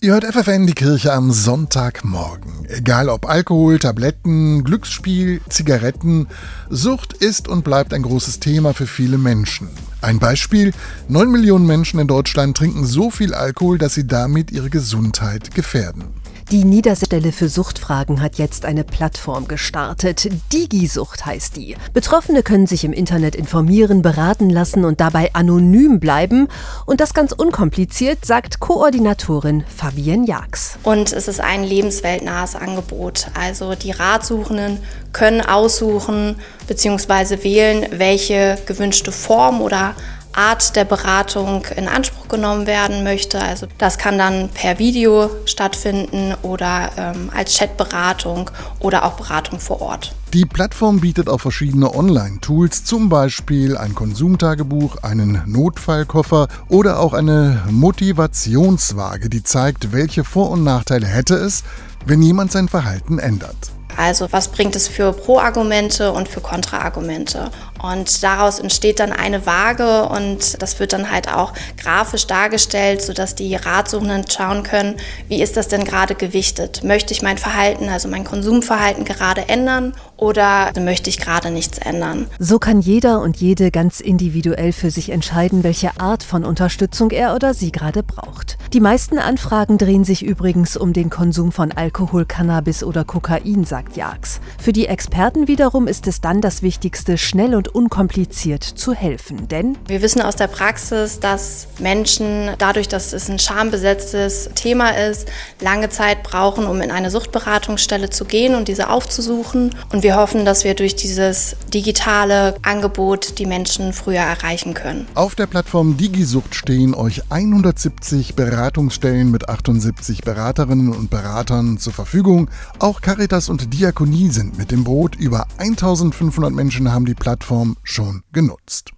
Ihr hört FFN die Kirche am Sonntagmorgen. Egal ob Alkohol, Tabletten, Glücksspiel, Zigaretten, Sucht ist und bleibt ein großes Thema für viele Menschen. Ein Beispiel, 9 Millionen Menschen in Deutschland trinken so viel Alkohol, dass sie damit ihre Gesundheit gefährden. Die Niederstelle für Suchtfragen hat jetzt eine Plattform gestartet. Digisucht heißt die. Betroffene können sich im Internet informieren, beraten lassen und dabei anonym bleiben. Und das ganz unkompliziert, sagt Koordinatorin Fabienne Jags. Und es ist ein lebensweltnahes Angebot. Also die Ratsuchenden können aussuchen bzw. wählen, welche gewünschte Form oder Art der Beratung in Anspruch genommen werden möchte. Also das kann dann per Video stattfinden oder ähm, als Chatberatung oder auch Beratung vor Ort. Die Plattform bietet auch verschiedene Online-Tools, zum Beispiel ein Konsumtagebuch, einen Notfallkoffer oder auch eine Motivationswaage, die zeigt, welche Vor- und Nachteile hätte es, wenn jemand sein Verhalten ändert. Also was bringt es für Pro-Argumente und für Kontra-Argumente? Und daraus entsteht dann eine Waage und das wird dann halt auch grafisch dargestellt, sodass die Ratsuchenden schauen können, wie ist das denn gerade gewichtet? Möchte ich mein Verhalten, also mein Konsumverhalten gerade ändern oder möchte ich gerade nichts ändern? So kann jeder und jede ganz individuell für sich entscheiden, welche Art von Unterstützung er oder sie gerade braucht. Die meisten Anfragen drehen sich übrigens um den Konsum von Alkohol, Cannabis oder Kokain, sagt Jags. Für die Experten wiederum ist es dann das Wichtigste, schnell und unkompliziert zu helfen. Denn wir wissen aus der Praxis, dass Menschen dadurch, dass es ein schambesetztes Thema ist, lange Zeit brauchen, um in eine Suchtberatungsstelle zu gehen und diese aufzusuchen. Und wir hoffen, dass wir durch dieses digitale Angebot die Menschen früher erreichen können. Auf der Plattform Digisucht stehen euch 170 Beratungsstellen mit 78 Beraterinnen und Beratern zur Verfügung. Auch Caritas und Diakonie sind mit dem Boot. Über 1500 Menschen haben die Plattform schon genutzt.